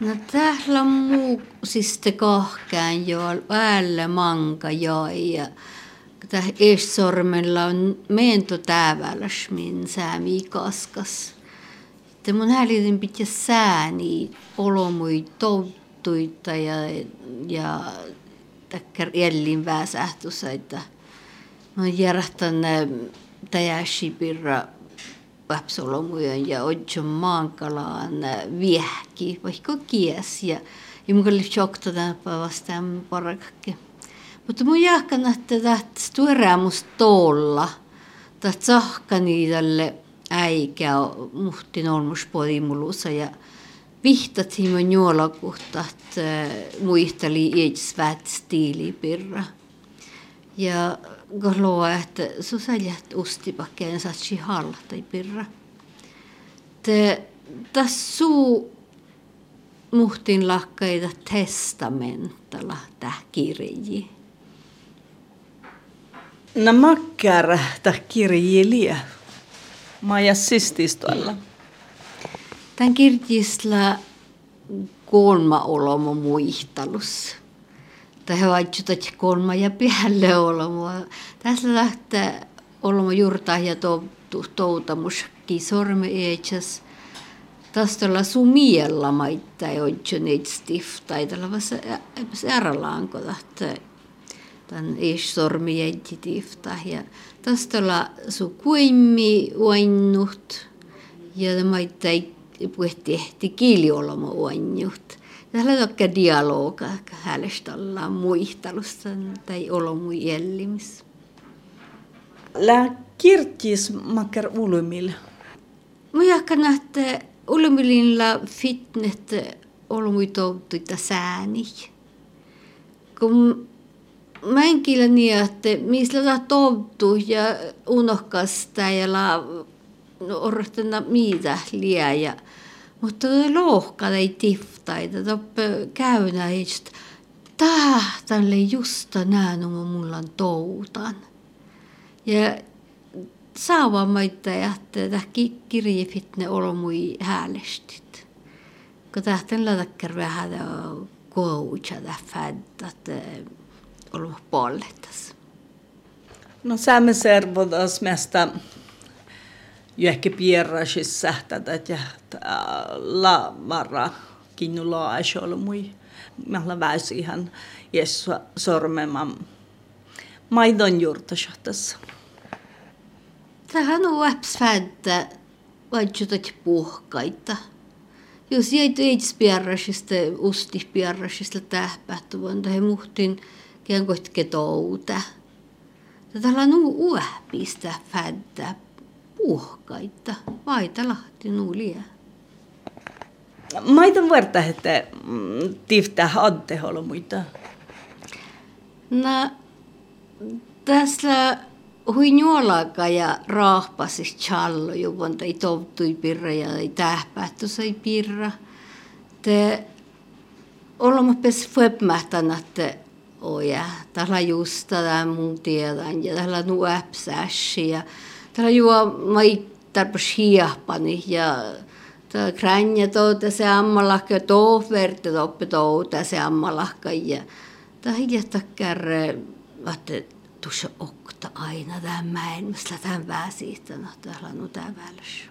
No täällä on muu siis kahkään jo päällä manka jo ja tää eessormella on mento tääväläs min säämi kaskas. Te mun hälitin pitää sääni olomui touttuita ja, ja takkar jellin väsähtusa, että mä järjestän täjäsi lapsolomujen ja odjon maankalaan viehki, vaikka kies. Ja, ja mun oli shokta tämän vastaan parakki. Mutta mun jahkan, että tästä tuoreamus tuolla, tästä sahkani tälle äikä muhtin olmuspodimulussa ja vihtat himan juolakuhtat muisteli ietsvät stiilipirra. Ja galoa, että så säljät ustipakkeen satsi halta pirra. Te tässä muhtin lakkaita kirji. No makkar täh kirji liä. Maja sististolla. Tän kirjisla kolma olomo muistalus tai vaitsutat kolma ja päälle olema. Tässä lähtee olema juurta ja toutamuskin sorme eetsäs. Tästä su miellä maita ei ole niitä stiftai. Tällä vasta ääralaanko tahtaa. Tän ees sormi jätti tifta. Ja tästä su kuimmi uainnut. Ja maita ei puhti ehti kiiliolema uainnut. Täällä on dialoga häälestalla muistelusta tai olomui jellimis. Lä kirtis makkar ulumil. Mä jahkan, että ulumililla fitnet olomui touttuita sääni. Kun mä en kyllä niin, että missä la touttu ja unohkasta ja la no, orrostena mitä liää ja mutta lohkada ei tiftaita, toppe just tähtälle justa näen oma mulla toutan. Ja saava maita ja että kirjefitne olomui häälestit. Kun tähtän ladakkar vähän koutsa fädda, että olemme puoletas. No saamme servodas mesta ehkä pierrasissa sähtätä ja la kinnulla aisholla mui. Mä väisi ihan jessua sormeman maidon juurtasahtas. Tähän on väpsfädtä vaihtutat puhkaita. Jos jäi teitspierrasista, ustispierrasista tähpähtuvan tai muhtin kenkoit ketouta. Tätä on uäpistä fädtä puhkaita, lahti nuulia. Maita vuorta, että mm, tiftä hadde muita. No, tässä huinjuolaka ja raahpasis challo, juvon tai toutui pirra ja tai tähpähtö sai pirra. Te olemme pes föpmähtän, että oja, tällä just tätä mun tiedän ja tällä nuäpsäsi ja Täällä juo mai tarpeeksi hiahpani ja tämä kränjä touta se ammalahka ja tohverte toppe touta se ammalahka ja tämä kärre vaatte tuossa okta aina tämän mäen, mistä tämän väsiistä, no täällä on tämä välissä.